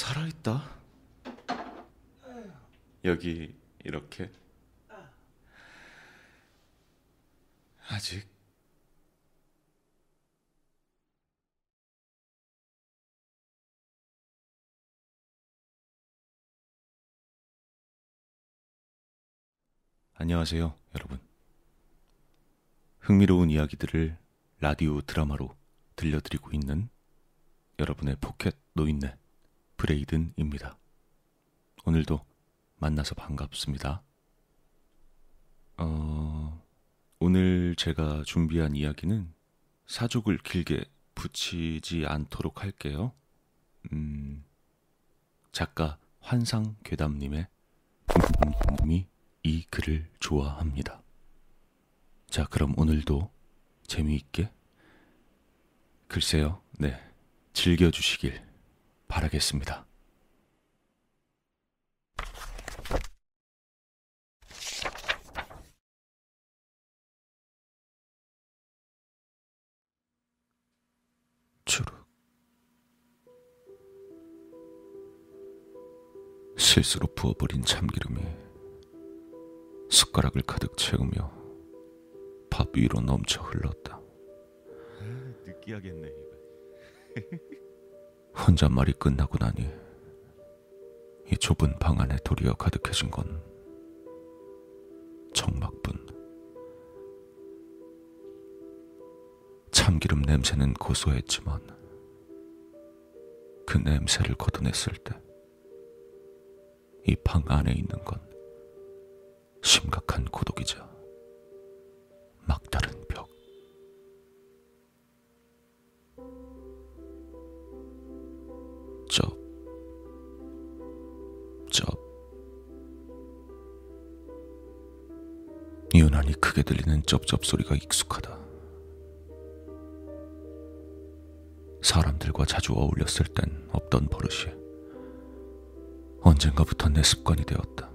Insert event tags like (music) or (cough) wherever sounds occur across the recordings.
나 살아있다. 여기 이렇게 아직 안녕하세요, 여러분. 흥미로운 이야기들을 라디오 드라마로 들려드리고 있는 여러분의 포켓 노인네 브레이든입니다. 오늘도 만나서 반갑습니다. 어, 오늘 제가 준비한 이야기는 사족을 길게 붙이지 않도록 할게요. 음, 작가 환상 괴담님의 님이 이 글을 좋아합니다. 자, 그럼 오늘도 재미있게 글쎄요, 네, 즐겨주시길 바라겠습니다. 주룩 실수로 부어버린 참기름이 숟가락을 가득 채우며 밥 위로 넘쳐 흘렀다. 느끼하겠네 이거. (laughs) 혼잣말이 끝나고 나니 이 좁은 방 안에 도리어 가득해진 건 정막뿐. 참기름 냄새는 고소했지만 그 냄새를 걷어냈을 때 이 방 안에 있는 건 심각한 고독이자 막다른 크게 들리는 쩝쩝 소리가 익숙하다. 사람들과 자주 어울렸을 땐 없던 버릇이 언젠가부터 내 습관이 되었다.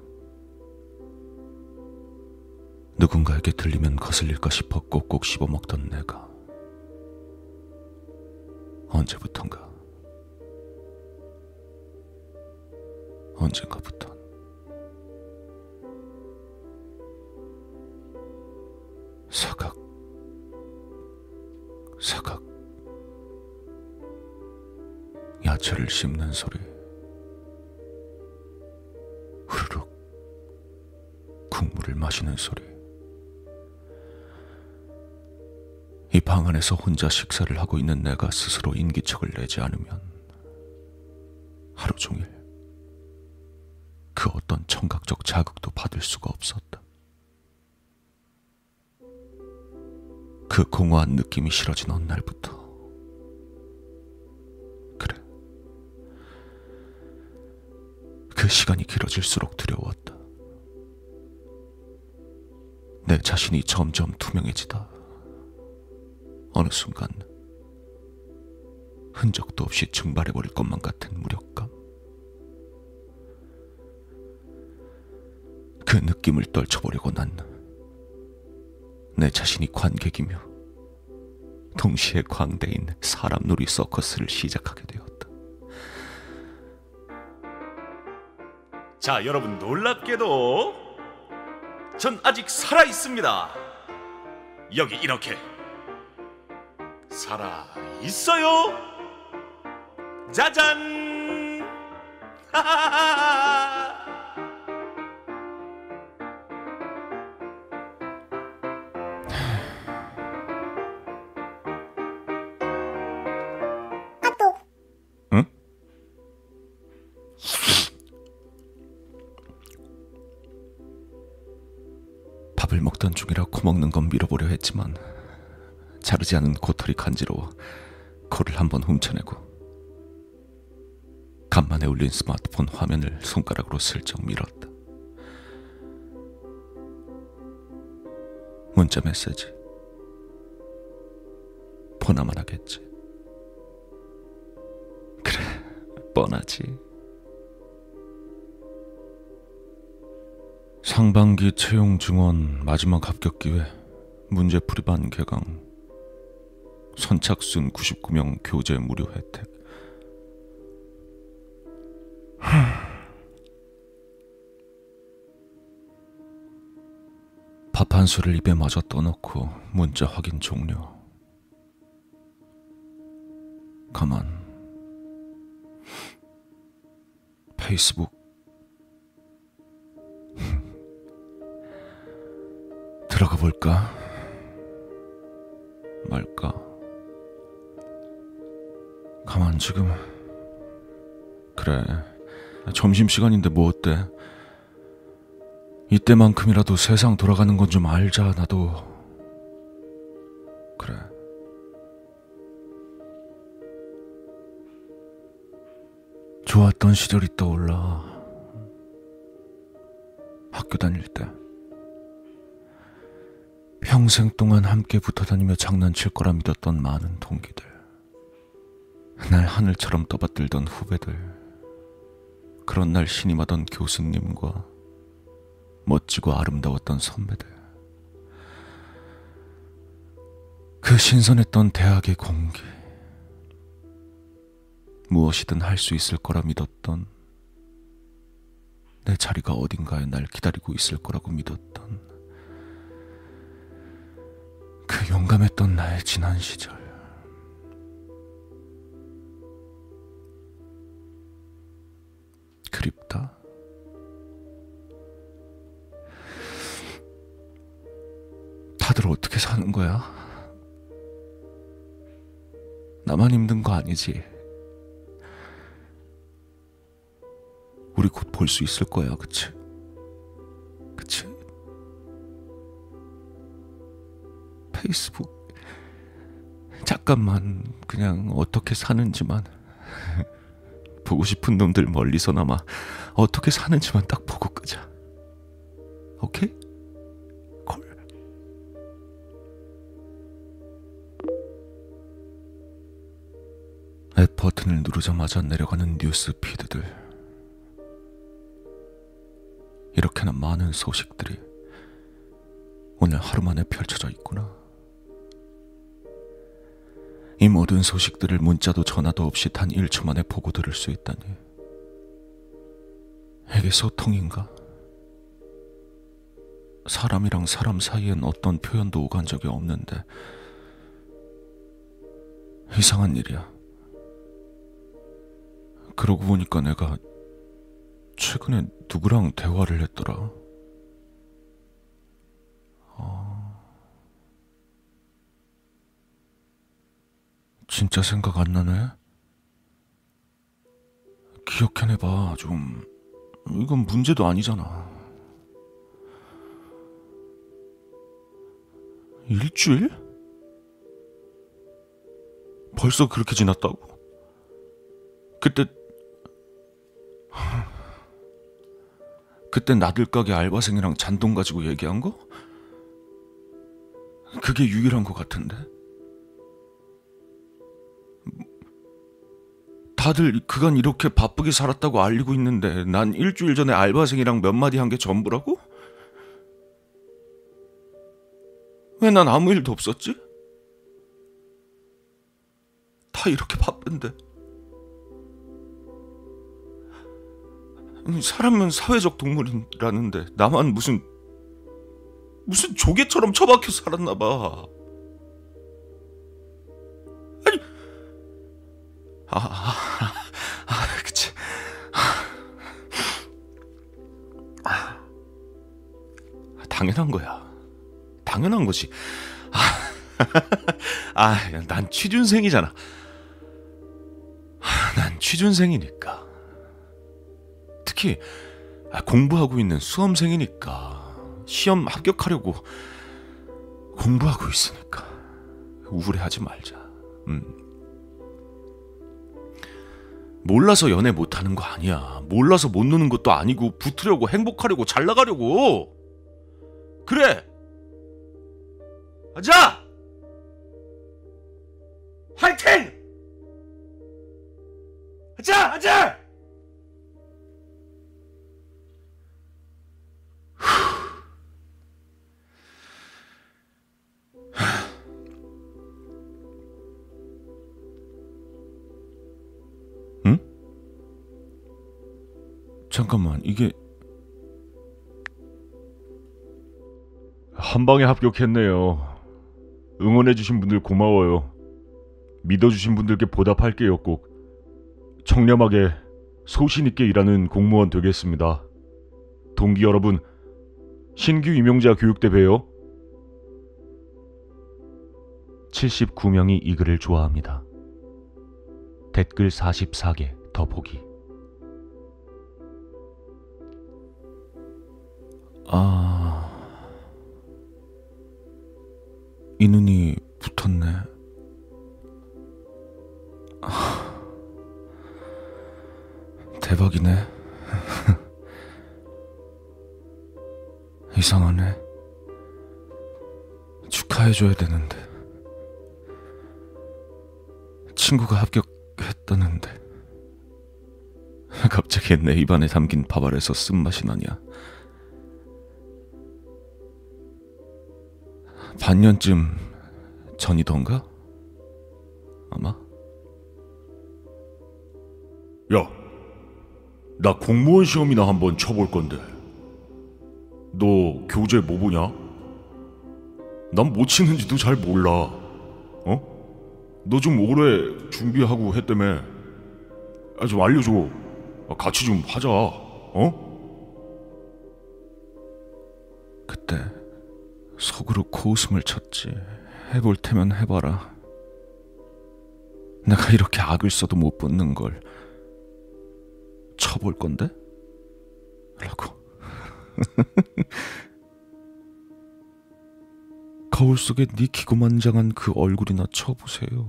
누군가에게 들리면 거슬릴까 싶어 꼭꼭 씹어먹던 내가 언제부턴가 언젠가부터 야채를 씹는 소리 후루룩 국물을 마시는 소리 이 방 안에서 혼자 식사를 하고 있는 내가 스스로 인기척을 내지 않으면 하루 종일 그 어떤 청각적 자극도 받을 수가 없었다. 그 공허한 느낌이 싫어진 어느 날부터 시간이 길어질수록 두려웠다. 내 자신이 점점 투명해지다. 어느 순간 흔적도 없이 증발해버릴 것만 같은 무력감. 그 느낌을 떨쳐보려고 난 내 자신이 관객이며 동시에 광대인 사람놀이 서커스를 시작하게 되었다. 자 여러분 놀랍게도 전 아직 살아 있습니다. 여기 이렇게 살아 있어요. 짜잔. (laughs) 하하하하. 중이라 코 먹는 건 밀어보려 했지만 자르지 않은 고털이 간지러워 코를 한번 훔쳐내고 간만에 울린 스마트폰 화면을 손가락으로 슬쩍 밀었다. 문자 메시지. 보나만 하겠지. 그래, 뻔하지. 상반기 채용 증원 마지막 합격 기회 문제 풀이반 개강 선착순 99명 교재 무료 혜택 밥 한 술을 입에 마저 떠넣고 문자 확인 종료. 가만. 페이스북. 들어가 볼까? 말까? 가만 지금. 그래. 점심시간인데 뭐 어때? 이때만큼이라도 세상 돌아가는 건 좀 알자, 나도. 그래. 좋았던 시절이 떠올라. 학교 다닐 때. 평생 동안 함께 붙어 다니며 장난칠 거라 믿었던 많은 동기들. 날 하늘처럼 떠받들던 후배들. 그런 날 신임하던 교수님과 멋지고 아름다웠던 선배들. 그 신선했던 대학의 공기. 무엇이든 할 수 있을 거라 믿었던 내 자리가 어딘가에 날 기다리고 있을 거라고 믿었던 그 용감했던 나의 지난 시절. 그립다. 다들 어떻게 사는 거야? 나만 힘든 거 아니지? 우리 곧 볼 수 있을 거야, 그치? 페이스북. 잠깐만, 그냥 어떻게 사는지만. (laughs) 보고 싶은 놈들 멀리서나마 어떻게 사는지만 딱 보고 끄자. 오케이? 콜. 앱 버튼을 누르자마자 내려가는 뉴스 피드들. 이렇게나 많은 소식들이 오늘 하루 만에 펼쳐져 있구나. 이 모든 소식들을 문자도 전화도 없이 단 1초 만에 보고 들을 수 있다니. 이게 소통인가? 사람이랑 사람 사이엔 어떤 표현도 오간 적이 없는데 이상한 일이야. 그러고 보니까 내가 최근에 누구랑 대화를 했더라. 진짜 생각 안 나네? 기억해내봐, 좀. 이건 문제도 아니잖아. 일주일? 벌써 그렇게 지났다고? 그때, (laughs) 그때 나들가게 알바생이랑 잔돈 가지고 얘기한 거? 그게 유일한 것 같은데? 다들 그간 이렇게 바쁘게 살았다고 알리고 있는데 난 일주일 전에 알바생이랑 몇 마디 한 게 전부라고? 왜 난 아무 일도 없었지? 다 이렇게 바쁜데. 사람은 사회적 동물이라는데 나만 무슨 무슨 조개처럼 처박혀 살았나 봐. 아, 아, 아 그치. 아, 당연한 거야. 당연한 거지. 아, (laughs) 아, 난 취준생이잖아. 난 취준생이니까. 특히 공부하고 있는 수험생이니까. 시험 합격하려고 공부하고 있으니까 우울해하지 말자. 음. 몰라서 연애 못하는 거 아니야. 몰라서 못 노는 것도 아니고 붙으려고 행복하려고 잘 나가려고. 그래. 가자. 화이팅. 가자, 가자. 잠깐만 이게 한 방에 합격했네요. 응원해주신 분들 고마워요. 믿어주신 분들께 보답할게요, 꼭. 청렴하게, 소신있게 일하는 공무원 되겠습니다. 동기 여러분, 신규 임용자 교육대 봬요. 79명이 이 글을 좋아합니다. 댓글 44개 더 보기. 아 이 눈이 붙었네. 아, 대박이네. (laughs) 이상하네. 축하해줘야 되는데. 친구가 합격했다는데. (laughs) 갑자기 내 입안에 담긴 밥알에서 쓴맛이 나냐. 반년쯤 전이던가? 아마? 야, 나 공무원 시험이나 한번 쳐볼 건데. 너 교재 뭐 보냐? 난 뭐 치는지도 잘 몰라. 어? 너 좀 오래 준비하고 했다며. 아, 좀 알려줘. 아, 같이 좀 하자. 어? 그때 속으로 코웃음을 쳤지. 해볼 테면 해봐라. 내가 이렇게 악을 써도 못 붙는 걸 쳐볼 건데? 라고. (laughs) 거울 속에 네 기고만장한 그 얼굴이나 쳐보세요.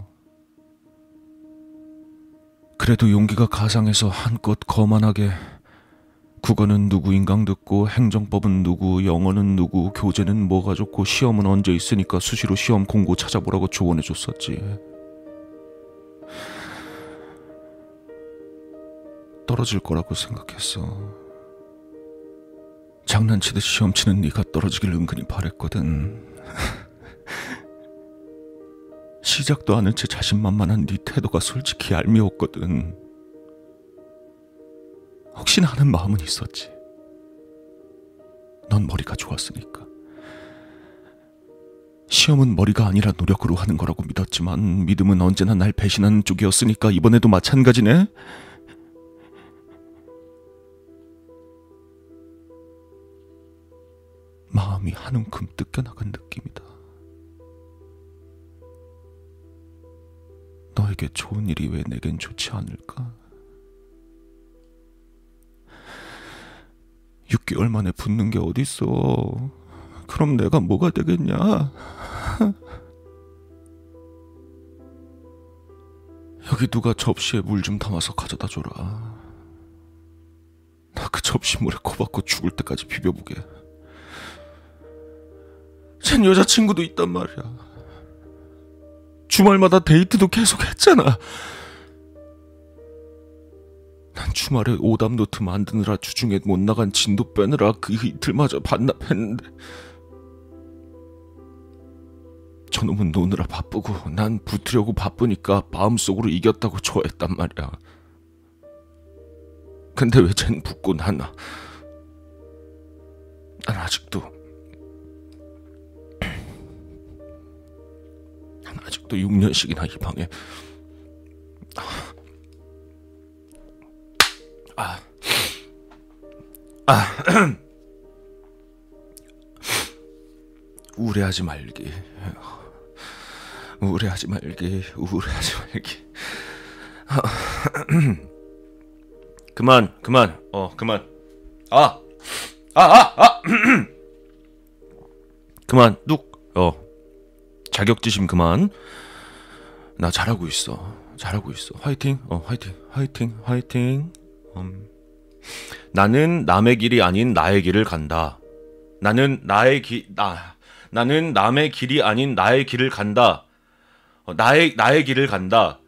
그래도 용기가 가상해서 한껏 거만하게 국어는 누구 인강 듣고 행정법은 누구 영어는 누구 교재는 뭐가 좋고 시험은 언제 있으니까 수시로 시험 공고 찾아보라고 조언해 줬었지. 떨어질 거라고 생각했어. 장난치듯 시험 치는 네가 떨어지길 은근히 바랬거든. (laughs) 시작도 않은 채 자신만만한 네 태도가 솔직히 얄미웠거든. 혹시나 하는 마음은 있었지. 넌 머리가 좋았으니까. 시험은 머리가 아니라 노력으로 하는 거라고 믿었지만 믿음은 언제나 날 배신하는 쪽이었으니까 이번에도 마찬가지네. 마음이 한 움큼 뜯겨나간 느낌이다. 너에게 좋은 일이 왜 내겐 좋지 않을까? 6개월 만에 붙는 게 어딨어. 그럼 내가 뭐가 되겠냐? (laughs) 여기 누가 접시에 물 좀 담아서 가져다 줘라. 나 그 접시 물에 코박고 죽을 때까지 비벼보게. 쟨 여자친구도 있단 말이야. 주말마다 데이트도 계속 했잖아. 난 주말에 오답 노트 만드느라 주중에 못 나간 진도 빼느라 그 이틀마저 반납했는데. 저놈은 노느라 바쁘고 난 붙으려고 바쁘니까 마음속으로 이겼다고 좋아했단 말이야. 근데 왜 쟨 붙고 난, 난 아직도 난 아직도 6년씩이나 이 방에 아, 아, 우울해하지 말기. 우울해하지 말기. 우울해하지 말기. 그만, 그만. 어, 그만. 아, 아, 아, 아. 그만. 뚝. 어. 자격지심 그만. 나 잘하고 있어. 잘하고 있어. 화이팅. 어, 화이팅. 화이팅. 화이팅. 음. 나는 남의 길이 아닌 나의 길을 간다. 나는 나의 길, 나, 나는 남의 길이 아닌 나의 길을 간다. 어, 나의, 나의 길을 간다.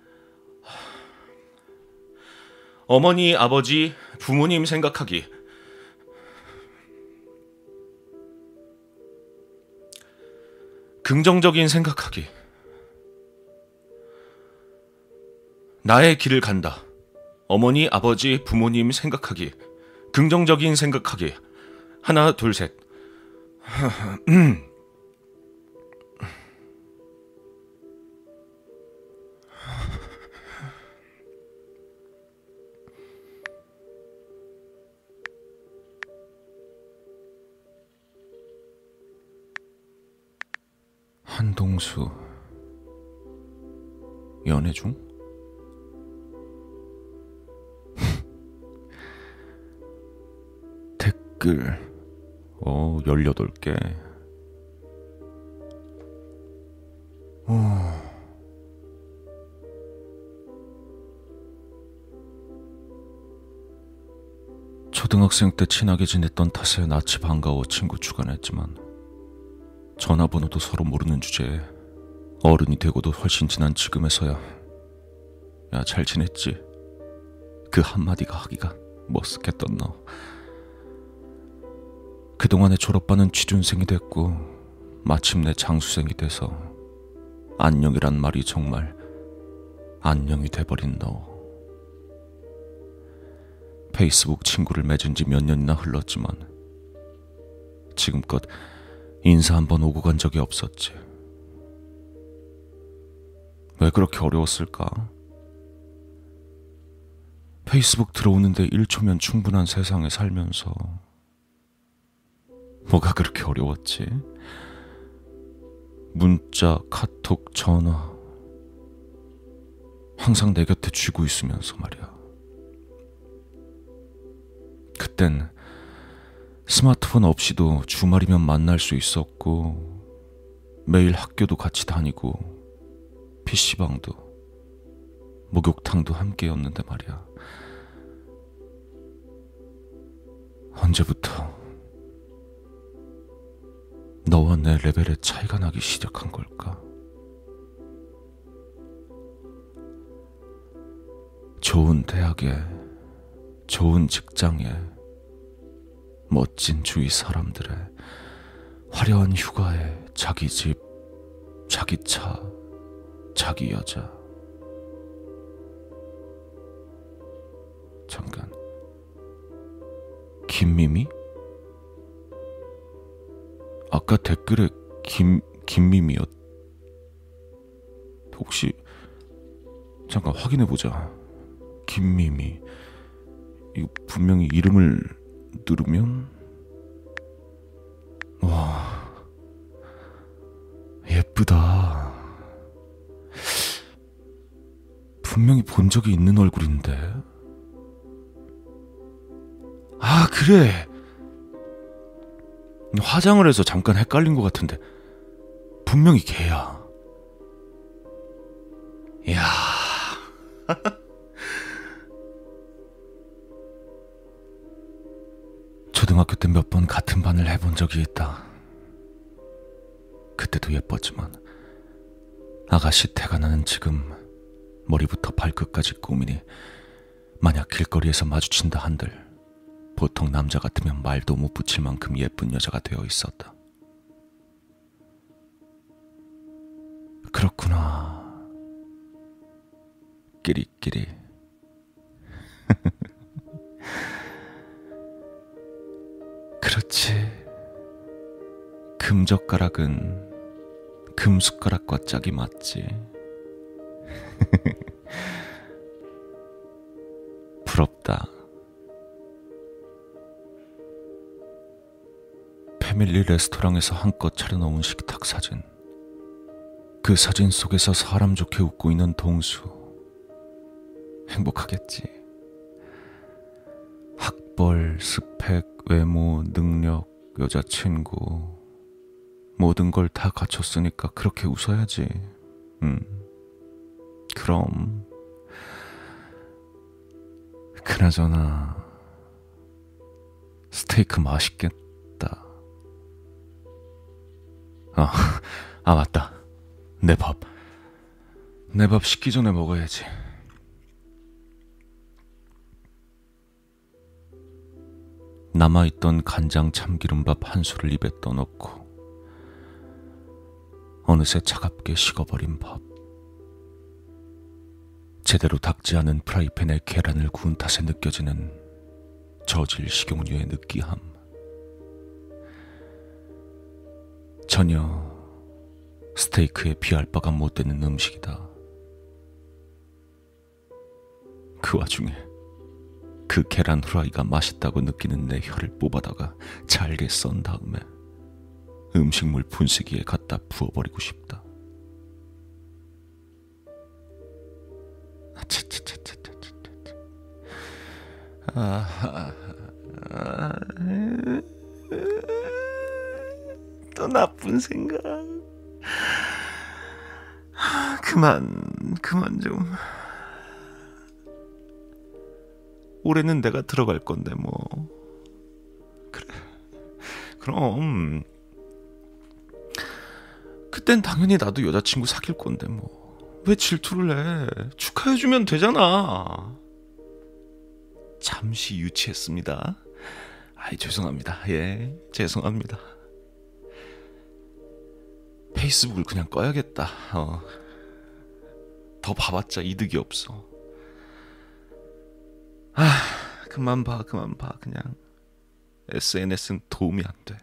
어머니, 아버지, 부모님 생각하기. 긍정적인 생각하기. 나의 길을 간다. 어머니, 아버지, 부모님 생각하기. 긍정적인 생각하기. 하나, 둘, 셋. 한동수 연애 중? 댓글 어 18개 어. 초등학생 때 친하게 지냈던 탓에 낯이 반가워 친구 추가했지만 전화번호도 서로 모르는 주제에 어른이 되고도 훨씬 지난 지금에서야 야 잘 지냈지? 그 한마디가 하기가 머쓱했던 너 그동안의 졸업반은 취준생이 됐고 마침내 장수생이 돼서 안녕이란 말이 정말 안녕이 돼버린 너 페이스북 친구를 맺은 지 몇 년이나 흘렀지만 지금껏 인사 한번 오고 간 적이 없었지. 왜 그렇게 어려웠을까? 페이스북 들어오는데 1초면 충분한 세상에 살면서 뭐가 그렇게 어려웠지? 문자, 카톡, 전화 항상 내 곁에 쥐고 있으면서 말이야. 그땐 스마트폰 없이도 주말이면 만날 수 있었고 매일 학교도 같이 다니고 PC방도 목욕탕도 함께였는데 말이야. 언제부터 너와 내 레벨의 차이가 나기 시작한 걸까? 좋은 대학에, 좋은 직장에, 멋진 주위 사람들의 화려한 휴가에 자기 집, 자기 차, 자기 여자. 잠깐. 김미미? 아까 댓글에 김, 김미미였. 혹시, 잠깐 확인해 보자. 김미미. 이거 분명히 이름을 누르면, 와, 예쁘다. 분명히 본 적이 있는 얼굴인데. 아, 그래. 화장을 해서 잠깐 헷갈린 것 같은데 분명히 걔야. 이야. (laughs) 초등학교 때 몇 번 같은 반을 해본 적이 있다. 그때도 예뻤지만 아가씨 태가 나는 지금 머리부터 발끝까지 꾸미니 만약 길거리에서 마주친다 한들 보통 남자 같으면 말도 못 붙일 만큼 예쁜 여자가 되어 있었다. 그렇구나. 끼리끼리. (laughs) 그렇지. 금젓가락은 금숟가락과 짝이 맞지. (laughs) 부럽다. 패밀리 레스토랑에서 한껏 차려놓은 식탁 사진. 그 사진 속에서 사람 좋게 웃고 있는 동수. 행복하겠지. 학벌, 스펙, 외모, 능력, 여자친구. 모든 걸 다 갖췄으니까 그렇게 웃어야지. 음. 그럼. 그나저나, 스테이크 맛있겠다. 아, 아 맞다. 내 밥. 내 밥 식기 전에 먹어야지. 남아있던 간장 참기름밥 한 술을 입에 떠넣고 어느새 차갑게 식어버린 밥. 제대로 닦지 않은 프라이팬에 계란을 구운 탓에 느껴지는 저질 식용유의 느끼함. 전혀 스테이크에 비할 바가 못 되는 음식이다. 그 와중에 그 계란 후라이가 맛있다고 느끼는 내 혀를 뽑아다가 잘게 썬 다음에 음식물 분쇄기에 갖다 부어버리고 싶다. 차차차차차차. 아, 아, 또 나쁜 생각. 아, 그만, 그만 좀. 올해는 내가 들어갈 건데 뭐. 그래. 그럼 그땐 당연히 나도 여자친구 사귈 건데 뭐. 왜 질투를 해? 축하해주면 되잖아. 잠시 유치했습니다. 아이, 죄송합니다. 예, 죄송합니다. 페이스북을 그냥 꺼야겠다. 어. 더 봐봤자 이득이 없어. 아, 그만 봐, 그만 봐, 그냥. SNS는 도움이 안 돼.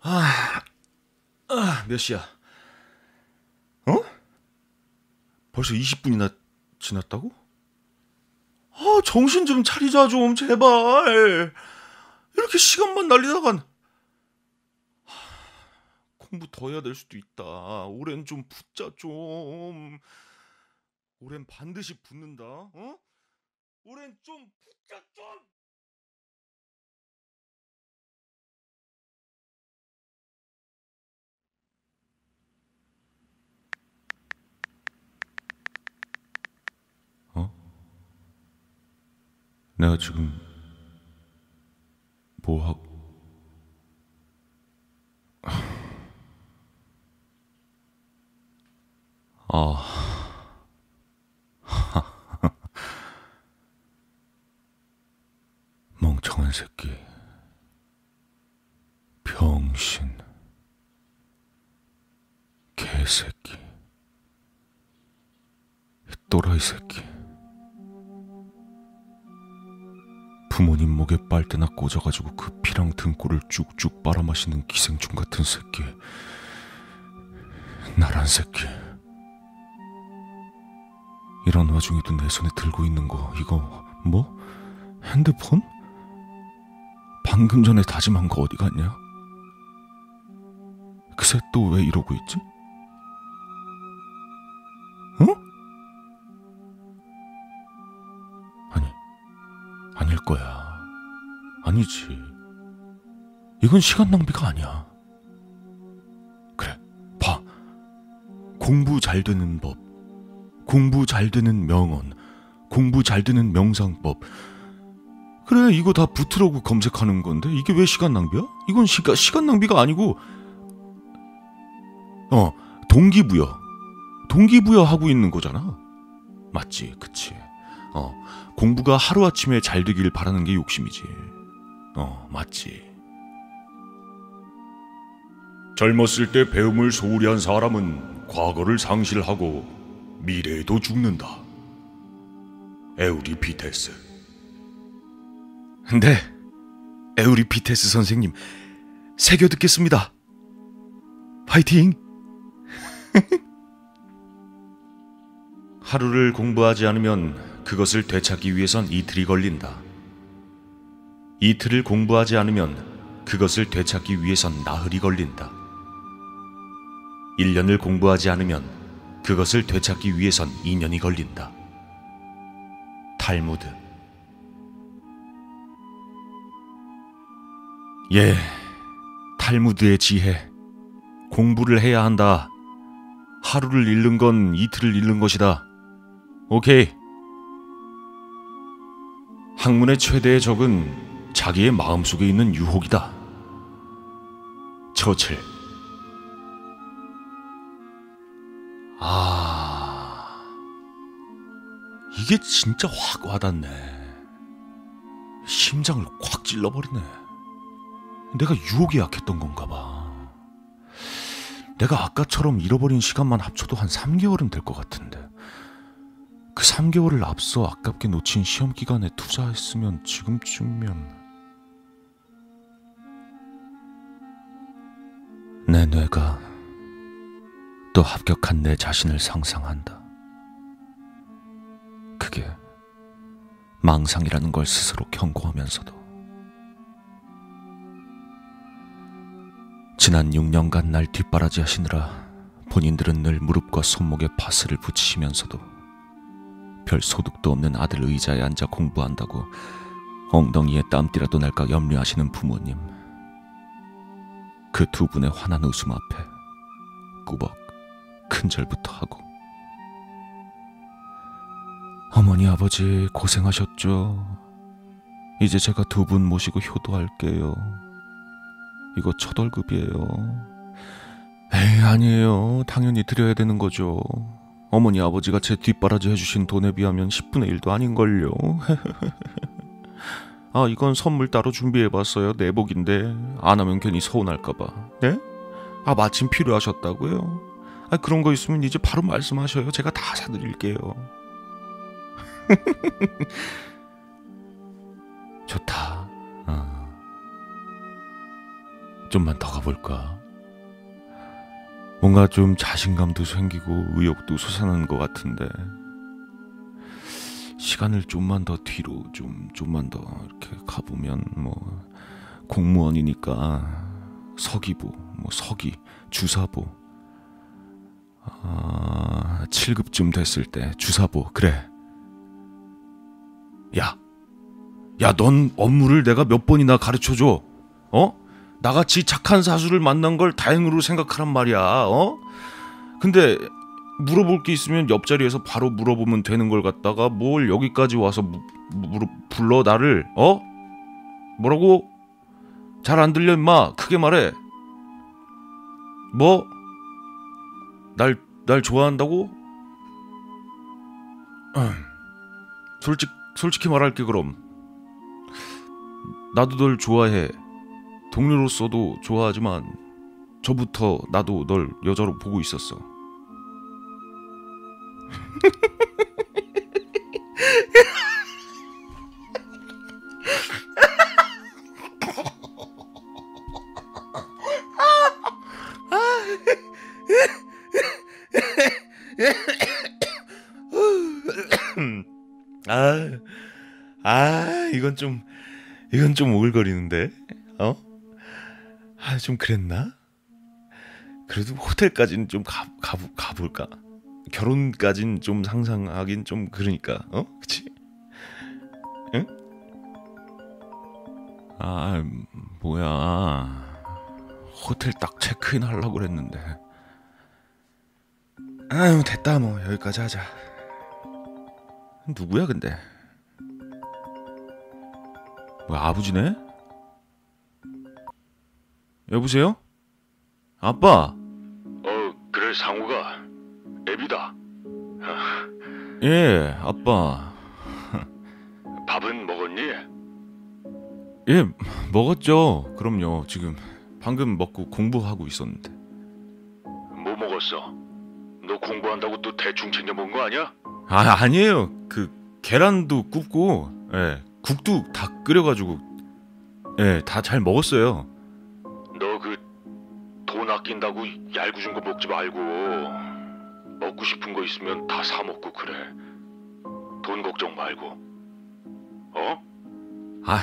아, 아, 몇 시야? 어? 벌써 20분이나 지났다고? 아, 정신 좀 차리자 좀 제발. 이렇게 시간만 날리다간 하, 공부 더 해야 될 수도 있다. 올해는 좀 붙자 좀. 올해는 반드시 붙는다. 어? 올해는 좀 붙자 좀. 어? 내가 지금 뭐 하고 아 (laughs) 멍청한 새끼. 병신. 개새끼. 또라이 새끼. 부모님 목에 빨대나 꽂아가지고 그 피랑 등골을 쭉쭉 빨아마시는 기생충 같은 새끼. 나란 새끼 이런 와중에도 내 손에 들고 있는 거 이거 뭐? 핸드폰? 방금 전에 다짐한 거 어디 갔냐? 그새 또 왜 이러고 있지? 어? 아니, 아닐 거야. 아니지. 이건 시간 낭비가 아니야. 그래, 봐. 공부 잘 되는 법, 공부 잘 되는 명언, 공부 잘 되는 명상법. 그래, 이거 다 붙으라고 검색하는 건데 이게 왜 시간 낭비야? 이건 시가, 시간 낭비가 아니고 어, 동기부여. 동기부여 하고 있는 거잖아. 맞지, 그치. 어, 공부가 하루아침에 잘 되길 바라는 게 욕심이지. 어, 맞지. 젊었을 때 배움을 소홀히 한 사람은 과거를 상실하고 미래에도 죽는다. 에우리피테스. 네, 에우리피테스 선생님, 새겨 듣겠습니다. 파이팅! (laughs) 하루를 공부하지 않으면 그것을 되찾기 위해선 이틀이 걸린다. 이틀을 공부하지 않으면 그것을 되찾기 위해선 나흘이 걸린다. 1년을 공부하지 않으면 그것을 되찾기 위해선 2년이 걸린다. 탈무드. 예, 탈무드의 지혜. 공부를 해야 한다. 하루를 잃는 건 이틀을 잃는 것이다. 오케이. 학문의 최대의 적은 자기의 마음속에 있는 유혹이다. 처칠. 이게 진짜 확 와닿네. 심장을 콱 찔러버리네. 내가 유혹에 약했던 건가 봐. 내가 아까처럼 잃어버린 시간만 합쳐도 한 3개월은 될 것 같은데. 그 3개월을 앞서 아깝게 놓친 시험 기간에 투자했으면 지금쯤이면 내 뇌가 또 합격한 내 자신을 상상한다. 그게 망상이라는 걸 스스로 경고하면서도 지난 6년간 날 뒷바라지 하시느라 본인들은 늘 무릎과 손목에 파스를 붙이시면서도 별 소득도 없는 아들 의자에 앉아 공부한다고 엉덩이에 땀띠라도 날까 염려하시는 부모님. 그 두 분의 환한 웃음 앞에 꾸벅 큰절부터 하고 어머니 아버지 고생하셨죠. 이제 제가 두 분 모시고 효도할게요. 이거 첫 월급이에요. 에이 아니에요. 당연히 드려야 되는 거죠. 어머니 아버지가 제 뒷바라지 해주신 돈에 비하면 10분의 1도 아닌걸요. (laughs) 아 이건 선물 따로 준비해봤어요. 내복인데 안 하면 괜히 서운할까봐. 네? 아 마침 필요하셨다고요? 아 그런 거 있으면 이제 바로 말씀하셔요. 제가 다 사드릴게요. (laughs) 좋다. 어. 좀만 더 가볼까? 뭔가 좀 자신감도 생기고 의욕도 솟아나는 것 같은데 시간을 좀만 더 뒤로 좀 좀만 더 이렇게 가보면 뭐 공무원이니까 서기부 뭐 서기 주사부 아 7급쯤 됐을 때 주사부 그래 야 야, 넌 업무를 내가 몇 번이나 가르쳐 줘. 어? 나같이 착한 사수를 만난 걸 다행으로 생각하란 말이야. 어? 근데 물어볼 게 있으면 옆자리에서 바로 물어보면 되는 걸 갖다가 뭘 여기까지 와서 무, 무, 불러 나를 어? 뭐라고? 잘 안 들려 임마. 크게 말해. 뭐? 날, 날 좋아한다고? 음. 솔직, 솔직히 말할게 그럼. 나도 널 좋아해. 동료로서도 좋아하지만 저부터 나도 널 여자로 보고 있었어. (laughs) 아, 이건 좀, 이건 좀 오글거리는데, 어? 아, 좀 그랬나? 그래도 호텔까지는 좀 가, 가, 가볼까? 결혼까진 좀 상상하긴 좀 그러니까, 어? 그치? 응? 아, 뭐야. 호텔 딱 체크인 하려고 그랬는데. 아유, 됐다, 뭐. 여기까지 하자. 누구야, 근데? 뭐, 아버지네? 여보세요? 아빠. 어, 그래 상우가 애비다. 예, 아빠. 밥은 먹었니? 예, 먹었죠. 그럼요. 지금 방금 먹고 공부하고 있었는데. 뭐 먹었어? 너 공부한다고 또 대충 챙겨 먹은 거 아니야? 아, 아니에요. 그 계란도 굽고, 예, 국도 다 끓여가지고, 예, 다 잘 먹었어요. 너 그 돈 아낀다고 얄궂은 거 먹지 말고 먹고 싶은 거 있으면 다 사 먹고 그래. 돈 걱정 말고. 어? 아,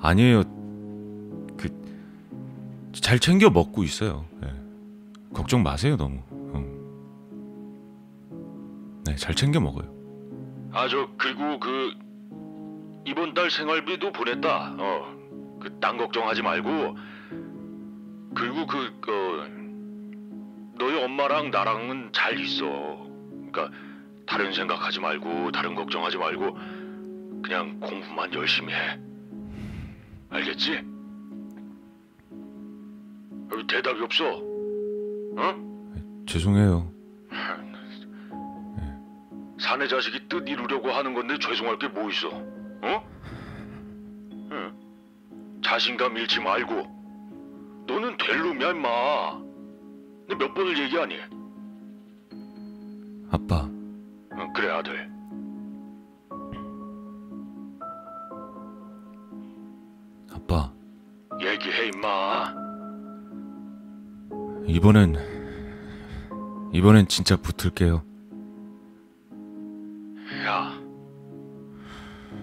아니에요. 그 잘 챙겨 먹고 있어요. 예. 걱정 마세요 너무. 응. 네, 잘 챙겨 먹어요. 아 저 그리고 그 이번 달 생활비도 보냈다. 어. 그 딴 걱정하지 말고 그리고 그 어, 너희 엄마랑 나랑은 잘 있어. 그러니까 다른 생각하지 말고 다른 걱정하지 말고 그냥 공부만 열심히 해. 알겠지? 어, 대답이 없어. 어? 죄송해요. 사내 자식이 뜻 이루려고 하는 건데 죄송할 게 뭐 있어? 어? 응. 자신감 잃지 말고 너는 될 놈이야 임마. 내몇 번을 얘기하니? 아빠, 그래 아들. 아빠, 얘기해 임마. 이번엔 이번엔 진짜 붙을게요.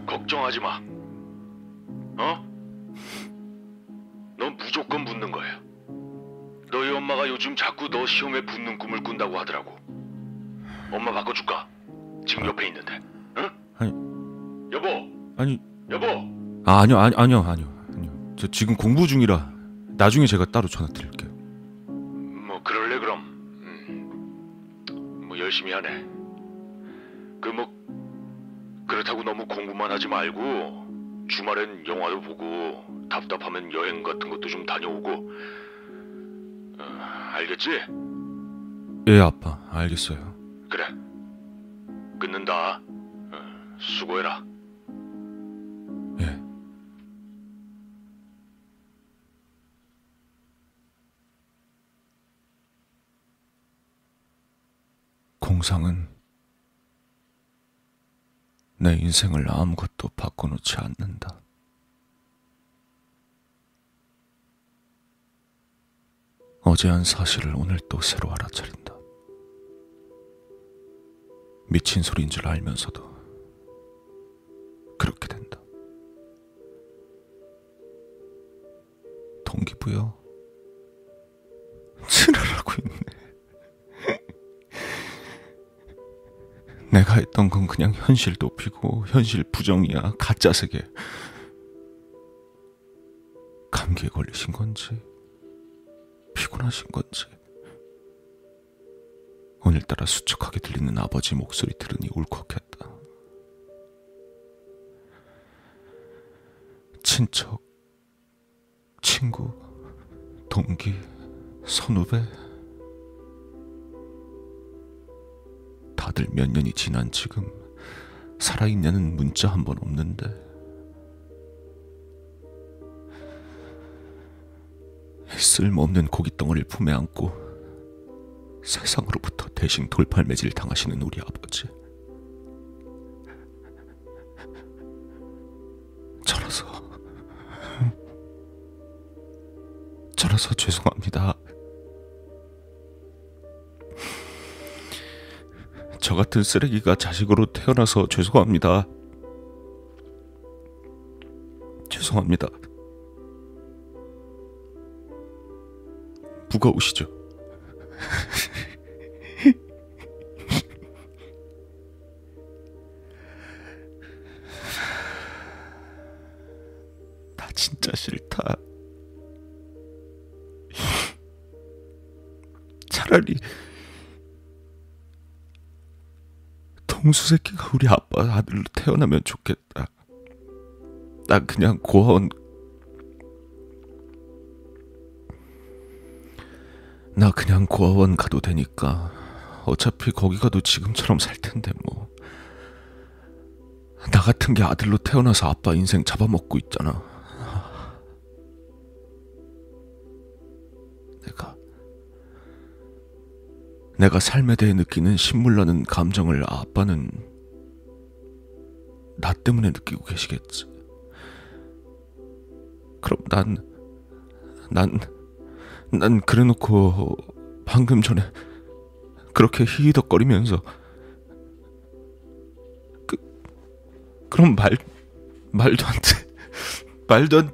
걱정하지 마. 어? 넌 무조건 붙는 거야. 너희 엄마가 요즘 자꾸 너 시험에 붙는 꿈을 꾼다고 하더라고. 엄마 바꿔줄까? 지금 옆에 있는데. 응? 아니 여보, 아니 여보. 아 아니요 아니 아니요 아니요 아니요. 저 지금 공부 중이라 나중에 제가 따로 전화 드릴게요. 뭐 그럴래 그럼. 음, 뭐 열심히 하네. 그뭐 너무 공부만 하지 말고 주말엔 영화도 보고 답답하면 여행 같은 것도 좀 다녀오고. 어, 알겠지? 예 아빠 알겠어요. 그래. 끊는다. 어, 수고해라. 예. 공상은 내 인생을 아무것도 바꿔놓지 않는다. 어제 한 사실을 오늘 또 새로 알아차린다. 미친 소리인 줄 알면서도 그렇게 된다. 동기부여 (laughs) 지랄하고 있네. 내가 했던 건 그냥 현실 도피고 현실 부정이야 가짜 세계. 감기에 걸리신 건지 피곤하신 건지 오늘따라 수척하게 들리는 아버지 목소리 들으니 울컥했다. 친척, 친구, 동기, 선후배 다들 몇 년이 지난 지금 살아있냐는 문자 한 번 없는데. 쓸모없는 고깃덩어리를 품에 안고 세상으로부터 대신 돌팔매질 당하시는 우리 아버지. 저라서. 저라서 죄송합니다. 저 같은 쓰레기가 자식으로 태어나서 죄송합니다. 죄송합니다. 무거우시죠? 동수 새끼가 우리 아빠 아들로 태어나면 좋겠다. 난 그냥 고아원 나 그냥 고아원 가도 되니까 어차피 거기 가도 지금처럼 살 텐데 뭐. 나 같은 게 아들로 태어나서 아빠 인생 잡아먹고 있잖아. 내가 삶에 대해 느끼는 신물나는 감정을 아빠는 나 때문에 느끼고 계시겠지. 그럼 난, 난, 난 그래놓고 방금 전에 그렇게 히히덕거리면서 그, 그럼 말, 말도 안 돼. (laughs) 말도 안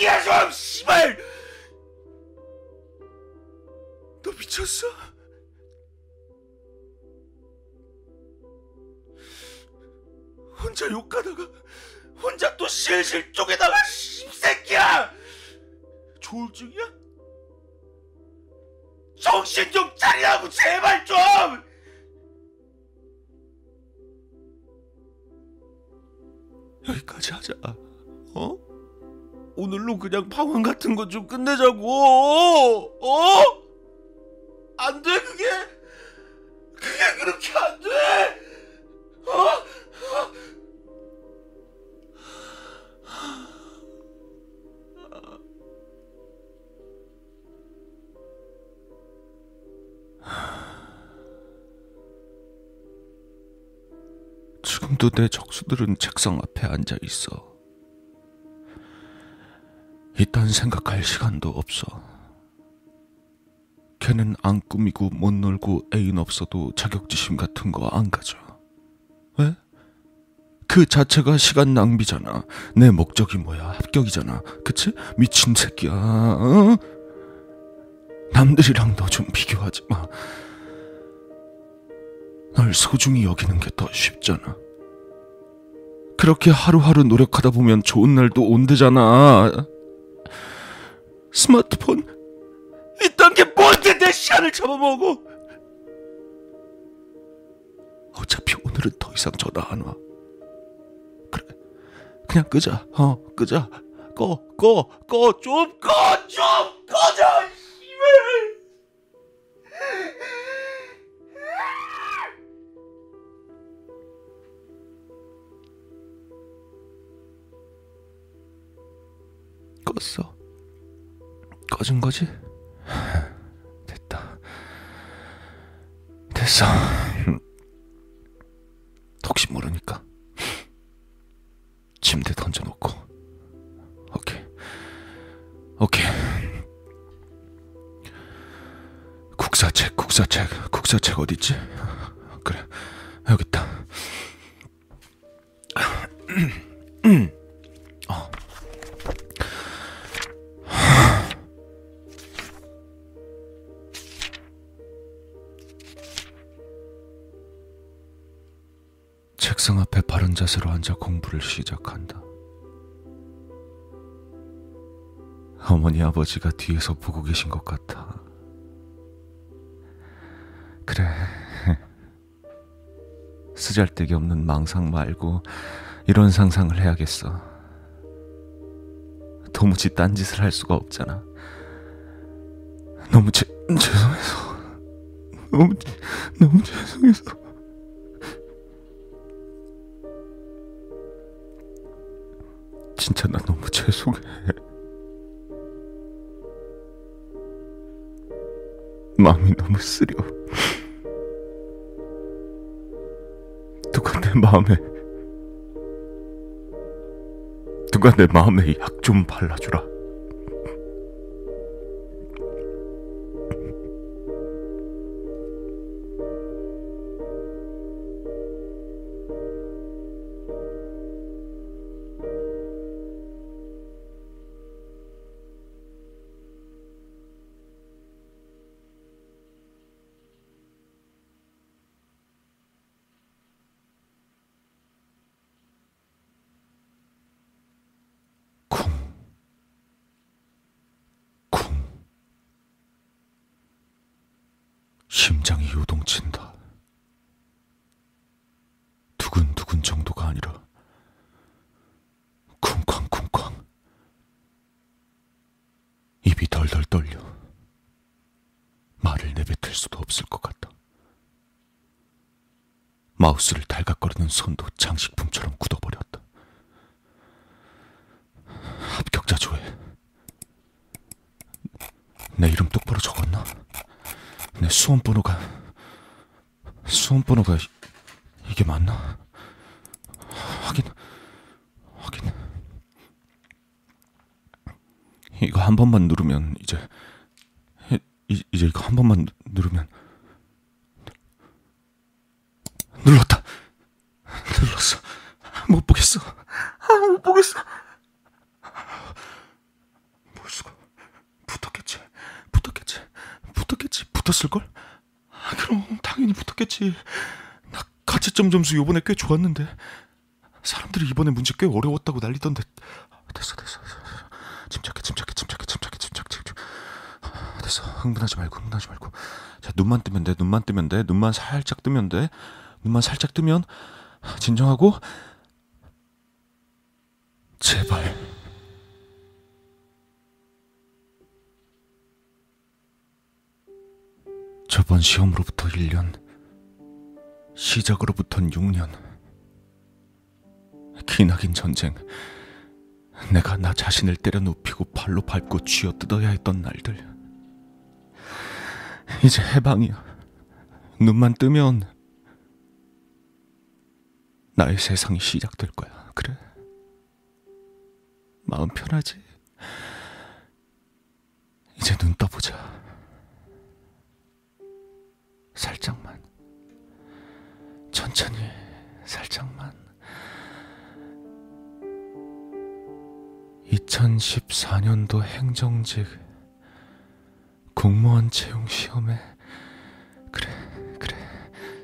새끼야 좀 씨발. 너 미쳤어? 혼자 욕하다가 혼자 또 실실 쪼개다가 씨새끼야. 조울증이야? 정신 좀 차리라고 제발 좀. 여기까지 하자. 어? 오늘로 그냥 방황 같은 거 좀 끝내자고. 어? 안 돼, 그게. 그게 그렇게 안 돼. 어? 어? 지금도 내 적수들은 책상 앞에 앉아 있어. 이딴 생각할 시간도 없어. 걔는 안 꾸미고 못 놀고 애인 없어도 자격지심 같은 거 안 가져. 왜? 그 자체가 시간 낭비잖아. 내 목적이 뭐야? 합격이잖아. 그치? 미친 새끼야. 어? 남들이랑 너 좀 비교하지 마. 널 소중히 여기는 게 더 쉽잖아. 그렇게 하루하루 노력하다 보면 좋은 날도 온대잖아. 스마트폰 이딴 게 뭔데 내 시간을 잡아먹어. 어차피 오늘은 더 이상 전화 안 와. 그래, 그냥 끄자. 어, 끄자. 꺼, 꺼, 꺼, 좀 꺼, 좀 꺼져. 씨발. 껐어. 꺼진 거지? (sighs) 됐다. 됐어. (laughs) 혹시 모르니까. (laughs) 침대 던져놓고. 오케이. 오케이. 국사책, 국사책, 국사책 어딨지? 그래, 여기 있다. (clears throat) (clears throat) 책상 앞에 바른 자세로 앉아 공부를 시작한다. 어머니 아버지가 뒤에서 보고 계신 것 같아. 그래. (laughs) 쓰잘데기 없는 망상 말고 이런 상상을 해야겠어. 도무지 딴짓을 할 수가 없잖아. 너무 죄, 죄송해서. 너무, 너무 죄송해서. 마음이 너무 쓰려. 내 마음에 누가 내 마음에 약 좀 발라주라. 내 이름 똑바로 적었나? 내 수험 번호가 수험 번호가 이- 이게 맞나? 확인 확인. 이거 한 번만 누르면 이제 이, 이제 이거 한 번만 누- 누르면 눌렀다. 눌렀어. 못 보겠어. 아, 못 보겠어. 볼 수가 붙었겠지 붙었겠지 붙었을걸? 아, 그럼 당연히 붙었겠지. 나 가채점 점수 요번에 꽤 좋았는데. 사람들이 이번에 문제 꽤 어려웠다고 난리던데. 됐어 됐어, 됐어. 침착해 침착해 침착해 침착해 침착해 침착해. 아, 됐어. 흥분하지 말고 흥분하지 말고. 자 눈만 뜨면 돼 눈만 뜨면 돼. 눈만 살짝 뜨면 돼. 눈만 살짝 뜨면 진정하고. 제발 저번 시험으로부터 1년, 시작으로부턴 6년. 기나긴 전쟁. 내가 나 자신을 때려 눕히고 발로 밟고 쥐어 뜯어야 했던 날들. 이제 해방이야. 눈만 뜨면 나의 세상이 시작될 거야. 그래. 마음 편하지? 이제 눈 떠보자. 살짝만. 천천히, 살짝만. 2014년도 행정직 공무원 채용 시험에 그래 그래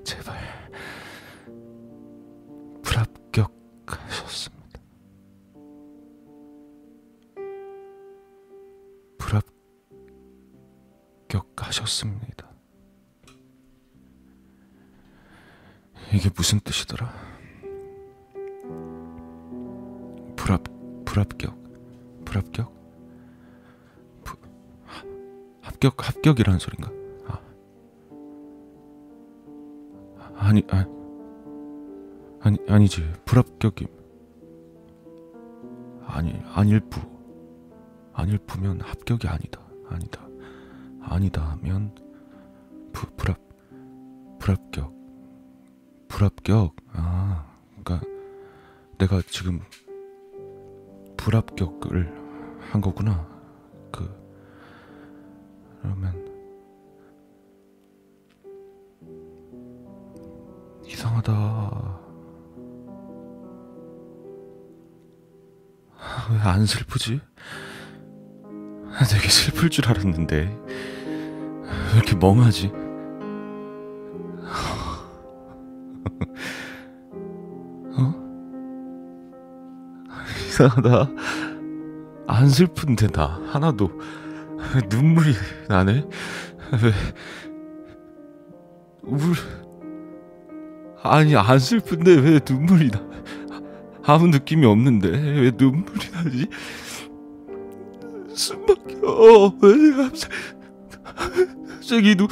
제발 불합격하셨습니다. 불합격하셨습니다. 이게 무슨 뜻이더라? 불합 불합격 불합격? 부, 합격 합격이라는 소린가? 아. 아니 아 아니 아니지 불합격이 아니 아닐부 아닐부면 합격이 아니다 아니다 아니다 하면 부, 불합 불합격 불합격 아 그러니까 내가 지금 불합격을 한 거구나. 그 그러면 이상하다. 아, 왜안 슬프지? 아, 되게 슬플 줄 알았는데 왜 이렇게 멍하지? 이상하다. 안 슬픈데 나 하나도 눈물이 나네. 왜 울? 아니 안 슬픈데 왜 눈물이 나? 아무 느낌이 없는데 왜 눈물이 나지? 숨막혀. 왜 갑자기 갑자기 누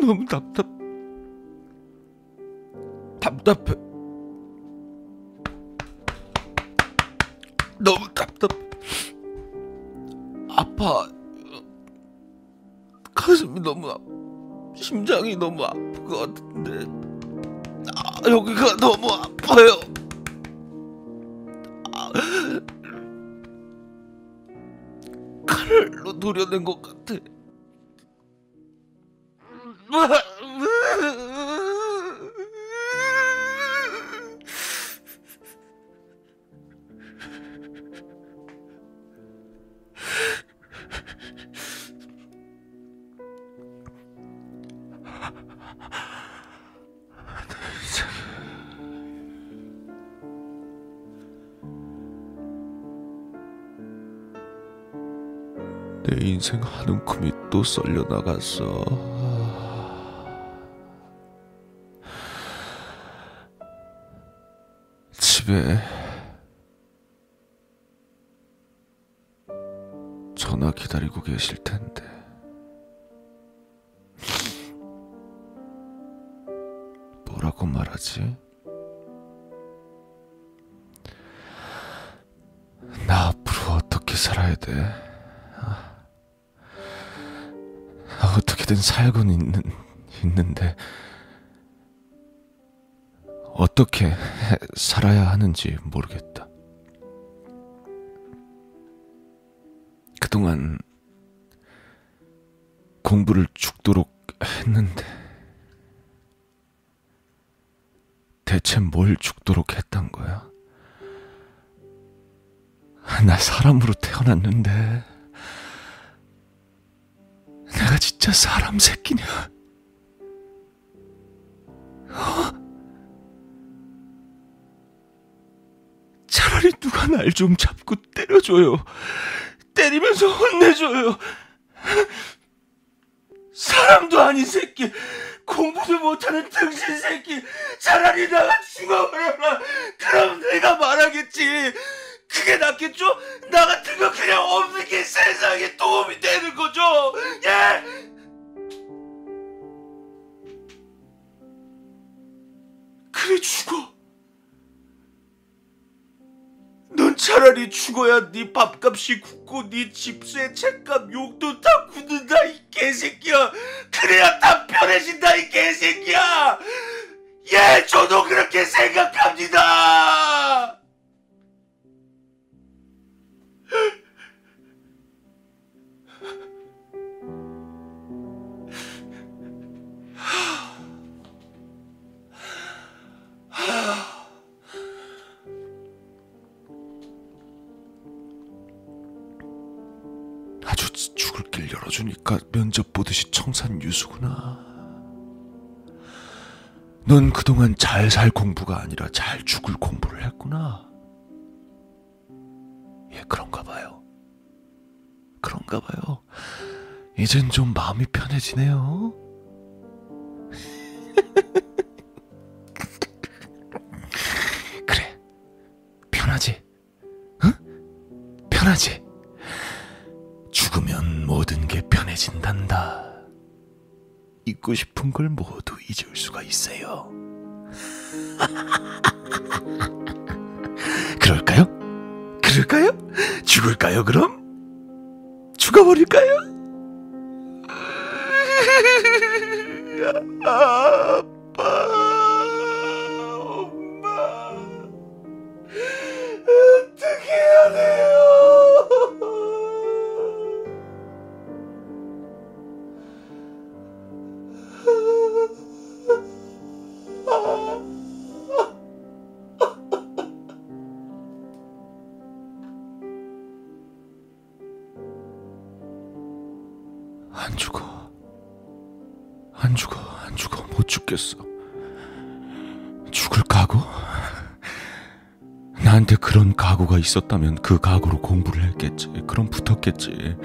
너무 답답 답답해. 심장이 너무 아픈 것 같은데. 아, 여기가 너무 아파요. 아, 칼로 노려낸 것 같아. 내 인생 한 움큼이 또 썰려 나갔어. 집에 전화 기다리고 계실 텐데. 뭐라고 말하지? 나 앞으로 어떻게 살아야 돼? 어떻게든 살고는 있는, 있는데, 어떻게 해- 살아야 하는지 모르겠다. 그동안 공부를 죽도록 했는데, 대체 뭘 죽도록 했단 거야? 나 사람으로 태어났는데, 진짜 사람 새끼냐? 어? 차라리 누가 날 좀 잡고 때려줘요. 때리면서 혼내줘요. 사람도 아닌 새끼, 공부도 못하는 등신 새끼, 차라리 나가 죽어버려라. 그럼 내가 말하겠지. 그게 낫겠죠? 나 같은 거 그냥 없는 게 세상에 도움이 되는 거죠. 예? 그래 죽어. 넌 차라리 죽어야 네 밥값이 굳고 네 집세 책값 욕도 다 굳는다 이 개새끼야. 그래야 다 편해진다 이 개새끼야. 예, 저도 그렇게 생각합니다. (laughs) 길 열어주니까 면접 보듯이 청산 유수구나. 넌 그동안 잘 살 공부가 아니라 잘 죽을 공부를 했구나. 예, 그런가 봐요. 그런가 봐요. 이젠 좀 마음이 편해지네요. (laughs) 잊고 싶은 걸 모두 잊을 수가 있어요. (laughs) 그럴까요? 그럴까요? 죽을까요, 그럼? 죽어버릴까요? (laughs) 아빠, 나한테 그런 각오가 있었다면 그 각오로 공부를 했겠지. 그럼 붙었겠지.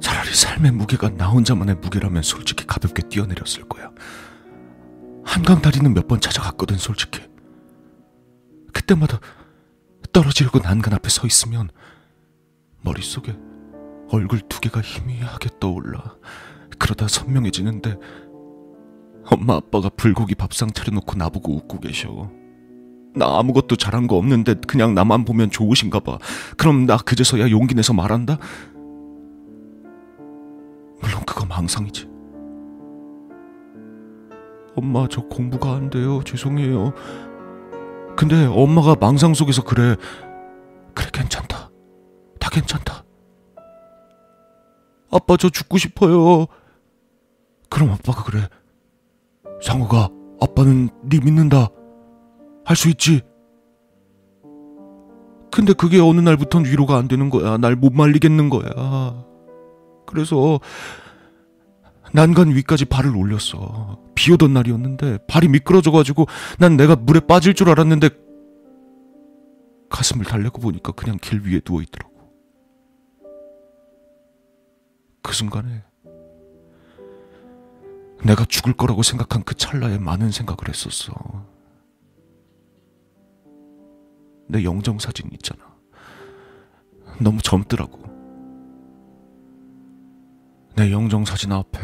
차라리 삶의 무게가 나 혼자만의 무게라면 솔직히 가볍게 뛰어내렸을 거야. 한강 다리는 몇 번 찾아갔거든, 솔직히. 그때마다 떨어지려고 난간 앞에 서 있으면 머릿속에 얼굴 두 개가 희미하게 떠올라. 그러다 선명해지는데 엄마 아빠가 불고기 밥상 차려놓고 나보고 웃고 계셔. 나 아무것도 잘한 거 없는데 그냥 나만 보면 좋으신가 봐. 그럼 나 그제서야 용기 내서 말한다? 물론 그거 망상이지. 엄마 저 공부가 안 돼요. 죄송해요. 근데 엄마가 망상 속에서 그래. 그래 괜찮다. 다 괜찮다. 아빠 저 죽고 싶어요. 그럼 아빠가 그래. 상우가 아빠는 네 믿는다. 할 수 있지. 근데 그게 어느 날부턴 위로가 안 되는 거야. 날 못 말리겠는 거야. 그래서 난간 위까지 발을 올렸어. 비 오던 날이었는데 발이 미끄러져가지고 난 내가 물에 빠질 줄 알았는데 가슴을 달래고 보니까 그냥 길 위에 누워 있더라고. 그 순간에 내가 죽을 거라고 생각한 그 찰나에 많은 생각을 했었어. 내 영정 사진 있잖아. 너무 젊더라고. 내 영정 사진 앞에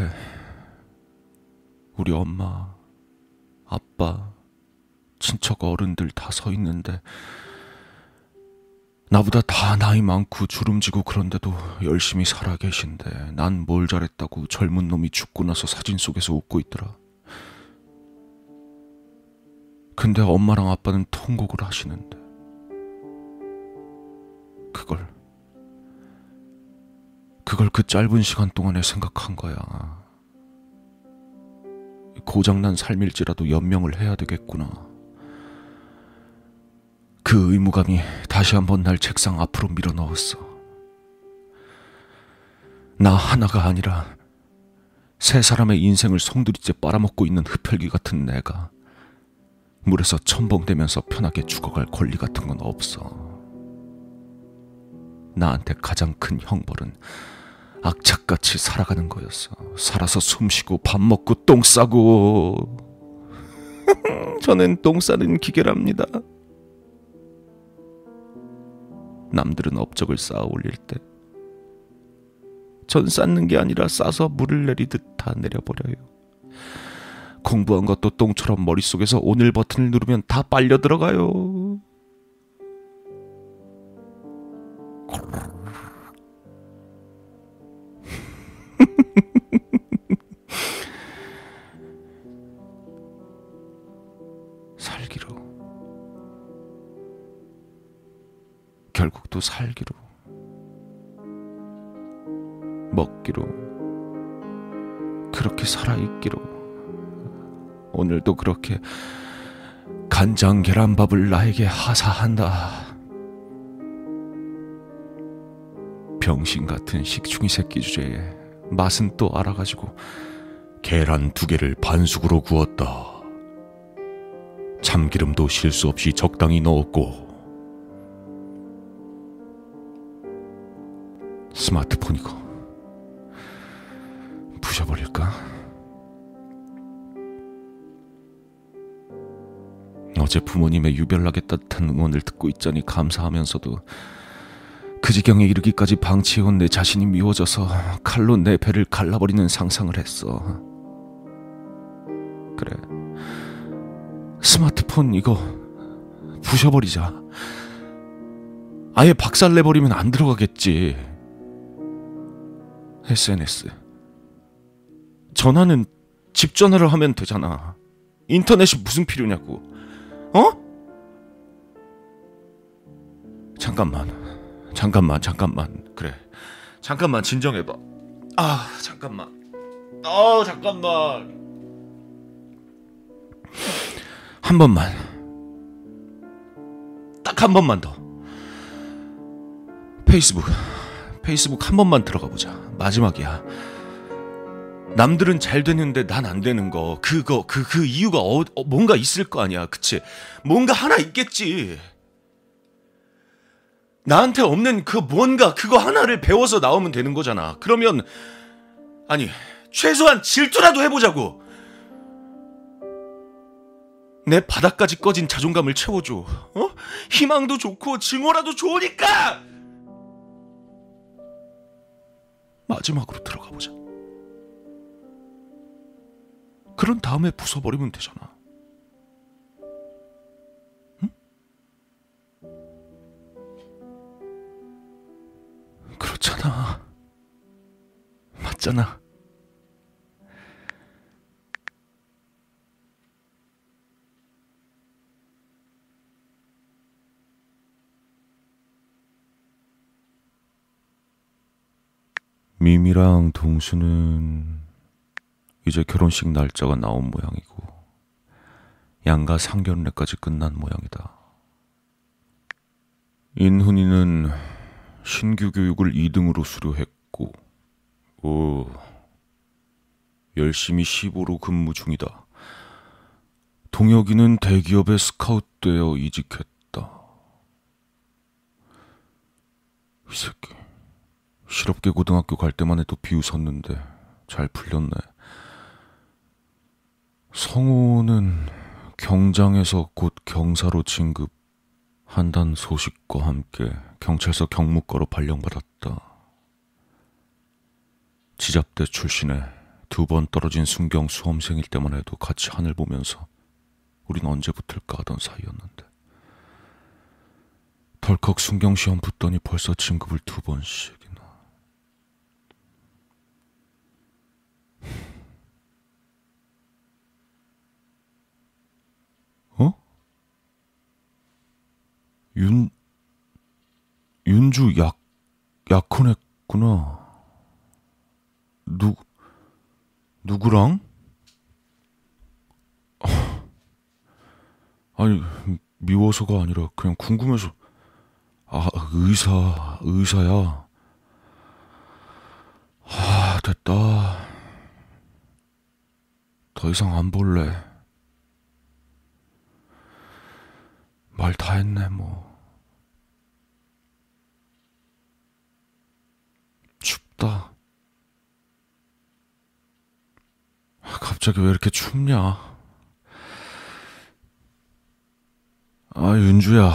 우리 엄마, 아빠, 친척 어른들 다 서 있는데 나보다 다 나이 많고 주름지고 그런데도 열심히 살아 계신데 난 뭘 잘했다고 젊은 놈이 죽고 나서 사진 속에서 웃고 있더라. 근데 엄마랑 아빠는 통곡을 하시는데 그걸 그걸 그 짧은 시간 동안에 생각한 거야. 고장난 삶일지라도 연명을 해야 되겠구나. 그 의무감이 다시 한번 날 책상 앞으로 밀어 넣었어. 나 하나가 아니라 세 사람의 인생을 송두리째 빨아먹고 있는 흡혈귀 같은 내가 물에서 첨벙대면서 편하게 죽어갈 권리 같은 건 없어. 나한테 가장 큰 형벌은 악착같이 살아가는 거였어. 살아서 숨 쉬고 밥 먹고 똥 싸고. (laughs) 저는 똥 싸는 기계랍니다. 남들은 업적을 쌓아 올릴 때, 전 쌓는 게 아니라 싸서 물을 내리듯 다 내려버려요. 공부한 것도 똥처럼 머릿속에서 오늘 버튼을 누르면 다 빨려 들어가요. (laughs) 살기로. 결국 또 살기로. 먹기로. 그렇게 살아있기로. 오늘도 그렇게 간장 계란밥을 나에게 하사한다. 병신 같은 식충이 새끼 주제에 맛은 또 알아가지고 계란 두 개를 반숙으로 구웠다. 참기름도 실수 없이 적당히 넣었고 스마트폰 이거 부셔버릴까? 어제 부모님의 유별나게 따뜻한 응원을 듣고 있자니 감사하면서도 그 지경에 이르기까지 방치해온 내 자신이 미워져서 칼로 내 배를 갈라버리는 상상을 했어. 그래. 스마트폰 이거 부셔버리자. 아예 박살내버리면 안 들어가겠지. SNS. 전화는 집 전화를 하면 되잖아. 인터넷이 무슨 필요냐고. 어? 잠깐만. 잠깐만, 잠깐만. 그래. 잠깐만, 진정해봐. 아, 잠깐만. 아, 잠깐만. 한 번만. 딱 한 번만 더. 페이스북. 페이스북 한 번만 들어가 보자. 마지막이야. 남들은 잘 되는데 난 안 되는 거. 그거, 그, 그 이유가 어, 어, 뭔가 있을 거 아니야. 그치? 뭔가 하나 있겠지. 나한테 없는 그 뭔가 그거 하나를 배워서 나오면 되는 거잖아. 그러면, 아니, 최소한 질투라도 해보자고. 내 바닥까지 꺼진 자존감을 채워줘. 어? 희망도 좋고 증오라도 좋으니까! 마지막으로 들어가 보자. 그런 다음에 부숴버리면 되잖아. 그렇잖아. 맞잖아. 미미랑 동수는 이제 결혼식 날짜가 나온 모양이고 양가 상견례까지 끝난 모양이다. 인훈이는 신규 교육을 2등으로 수료했고 오 열심히 15로 근무 중이다. 동혁이는 대기업에 스카웃되어 이직했다. 이 새끼 실업계 고등학교 갈 때만 해도 비웃었는데 잘 풀렸네. 성우는 경장에서 곧 경사로 진급한다는 소식과 함께 경찰서 경무과로 발령받았다. 지잡대 출신에 두 번 떨어진 순경 수험생일 때만 해도 같이 하늘 보면서 우린 언제 붙을까 하던 사이였는데 덜컥 순경 시험 붙더니 벌써 진급을 두 번씩이나. 어? 윤 윤주 약 약혼했구나. 누 누구랑? (sighs) 아니 미워서가 아니라 그냥 궁금해서 아 의사 의사야. 아 됐다. 더 이상 안 볼래. 말 다 했네 뭐. 춥다. 아, 갑자기 왜 이렇게 춥냐? 아, 윤주야.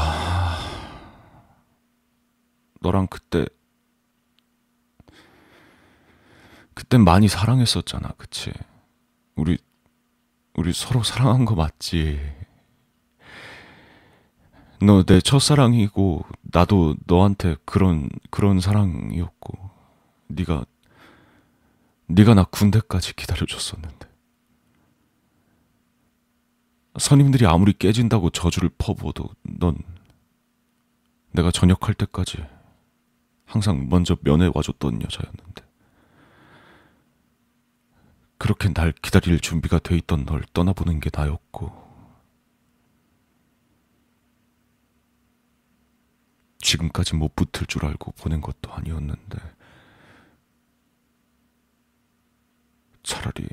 너랑 그때, 그땐 많이 사랑했었잖아, 그치? 우리, 우리 서로 사랑한 거 맞지? 너 내 첫사랑이고, 나도 너한테 그런, 그런 사랑이었고, 네가, 네가 나 군대까지 기다려줬었는데. 선임들이 아무리 깨진다고 저주를 퍼부어도 넌 내가 전역할 때까지 항상 먼저 면회 와줬던 여자였는데. 그렇게 날 기다릴 준비가 돼 있던 널 떠나보는 게 나였고. 지금까지 못 붙을 줄 알고 보낸 것도 아니었는데 차라리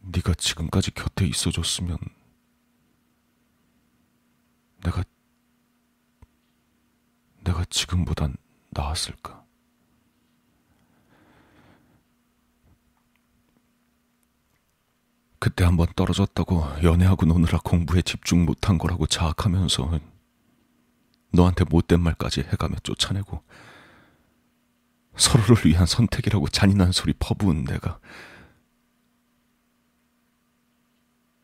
네가 지금까지 곁에 있어줬으면 내가 내가 지금보단 나았을까? 그때 한번 떨어졌다고 연애하고 노느라 공부에 집중 못한 거라고 자학하면서 너한테 못된 말까지 해가며 쫓아내고 서로를 위한 선택이라고 잔인한 소리 퍼부은 내가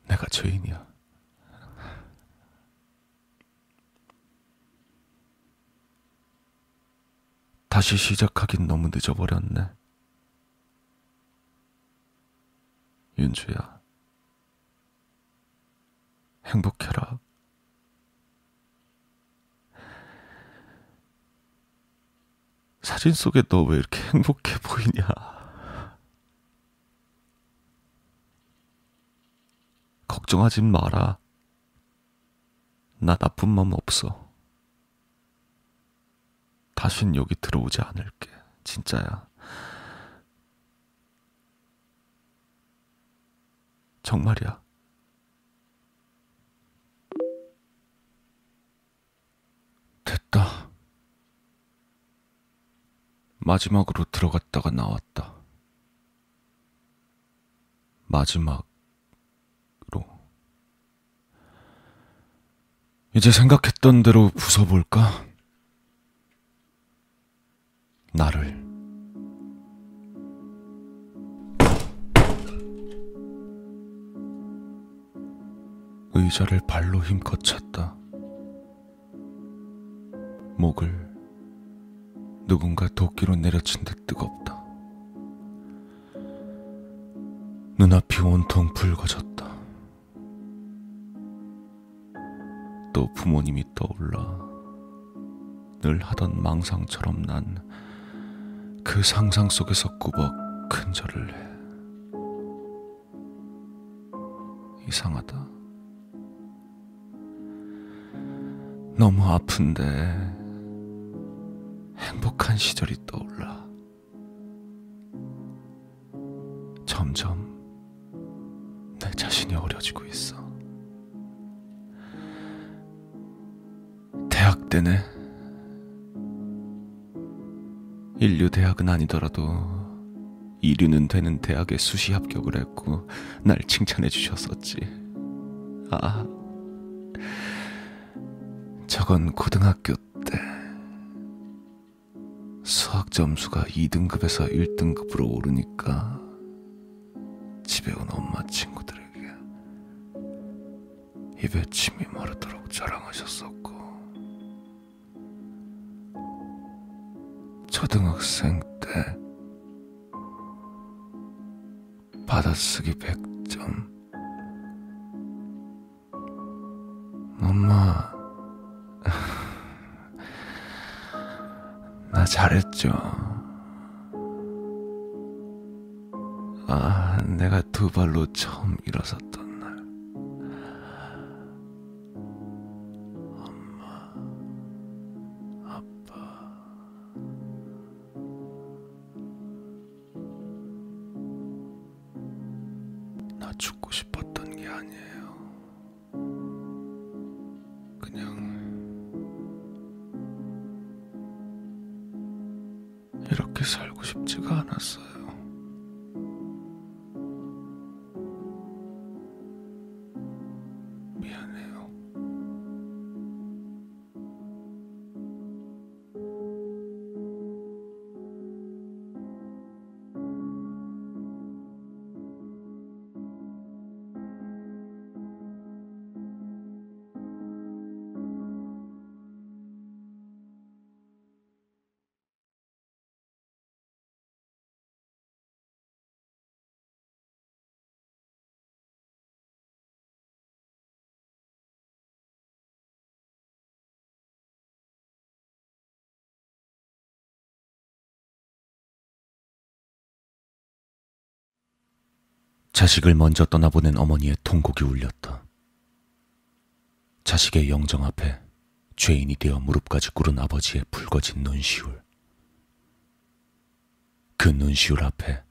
내가 죄인이야. 다시 시작하긴 너무 늦어버렸네. 윤주야, 행복해라. 사진 속에 너 왜 이렇게 행복해 보이냐? 걱정하지 마라. 나 나쁜 마음 없어. 다신 여기 들어오지 않을게. 진짜야. 정말이야. 됐다. 마지막으로 들어갔다가 나왔다. 마지막으로. 이제 생각했던 대로 부숴볼까? 나를. 의자를 발로 힘껏 찼다. 목을 누군가 도끼로 내려친 듯 뜨겁다. 눈앞이 온통 붉어졌다. 또 부모님이 떠올라 늘 하던 망상처럼 난 그 상상 속에서 꾸벅 큰절을 해. 이상하다. 너무 아픈데 행복한 시절이 떠올라. 점점 내 자신이 어려지고 있어. 대학 때네. 인류 대학은 아니더라도 이류는 되는 대학에 수시 합격을 했고 날 칭찬해 주셨었지. 아, 저건 고등학교 점수가 2등급에서 1등급으로 오르니까 집에 온 엄마 친구들에게 입에 침이 마르도록 자랑하셨었고 초등학생 때 받아쓰기 100점 잘했죠. 아, 내가 두 발로 처음 일어섰던 날. 엄마, 아빠. 나 죽고 싶었던 게 아니에요. 싶지가 않았어요. 자식을 먼저 떠나보낸 어머니의 통곡이 울렸다. 자식의 영정 앞에 죄인이 되어 무릎까지 꿇은 아버지의 붉어진 눈시울. 그 눈시울 앞에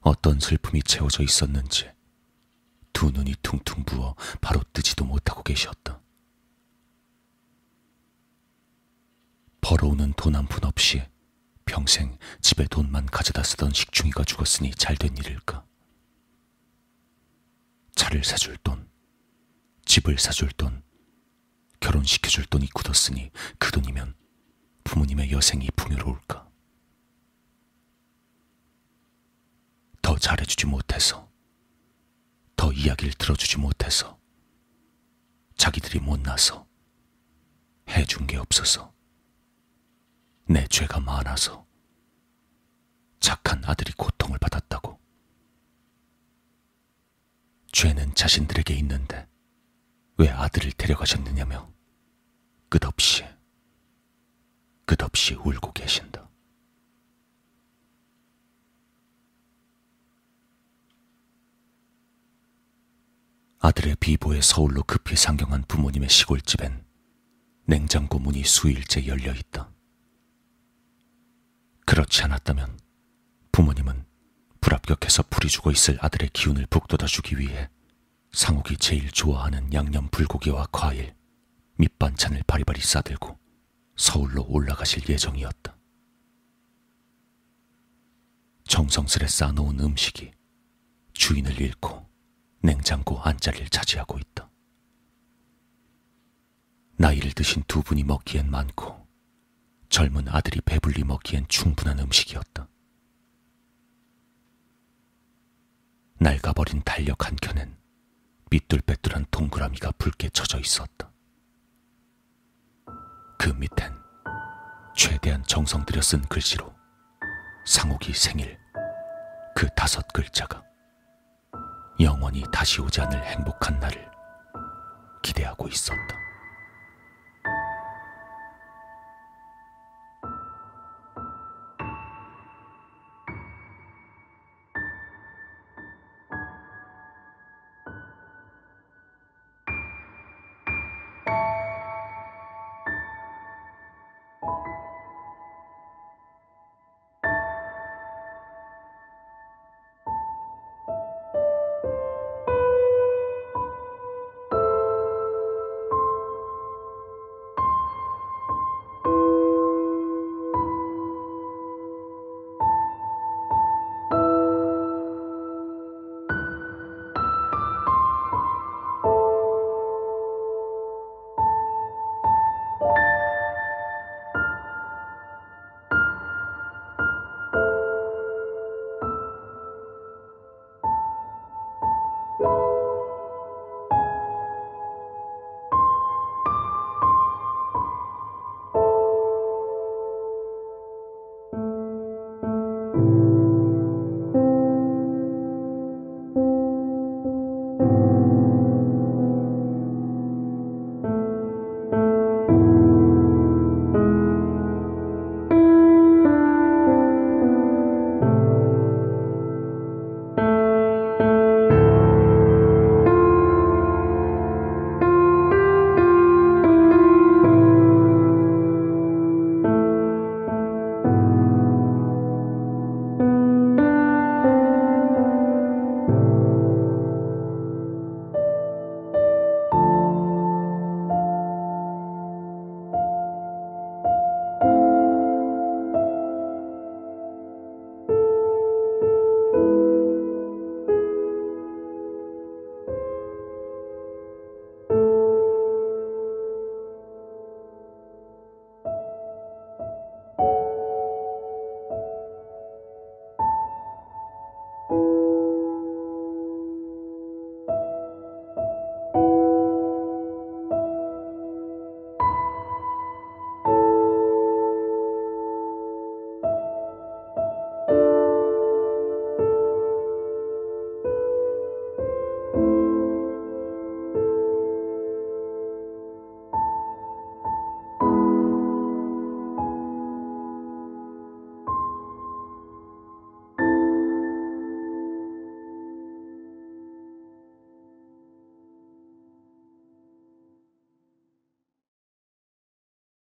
어떤 슬픔이 채워져 있었는지 두 눈이 퉁퉁 부어 바로 뜨지도 못하고 계셨다. 벌어오는 돈 한 푼 없이 평생 집에 돈만 가져다 쓰던 식충이가 죽었으니 잘 된 일일까? 차를 사줄 돈, 집을 사줄 돈, 결혼시켜줄 돈이 굳었으니 그 돈이면 부모님의 여생이 풍요로울까? 더 잘해주지 못해서, 더 이야기를 들어주지 못해서, 자기들이 못나서, 해준 게 없어서, 내 죄가 많아서, 착한 아들이 고통을 받았다고. 죄는 자신들에게 있는데 왜 아들을 데려가셨느냐며 끝없이 끝없이 울고 계신다. 아들의 비보에 서울로 급히 상경한 부모님의 시골집엔 냉장고 문이 수일째 열려 있다. 그렇지 않았다면 부모님은 불합격해서 풀이 죽어 있을 아들의 기운을 북돋아주기 위해 상욱이 제일 좋아하는 양념 불고기와 과일, 밑반찬을 바리바리 싸들고 서울로 올라가실 예정이었다. 정성스레 싸놓은 음식이 주인을 잃고 냉장고 안자리를 차지하고 있다. 나이를 드신 두 분이 먹기엔 많고 젊은 아들이 배불리 먹기엔 충분한 음식이었다. 낡아버린 달력 한 켠엔 삐뚤빼뚤한 동그라미가 붉게 쳐져 있었다. 그 밑엔 최대한 정성 들여 쓴 글씨로 상욱이 생일 그 다섯 글자가 영원히 다시 오지 않을 행복한 날을 기대하고 있었다.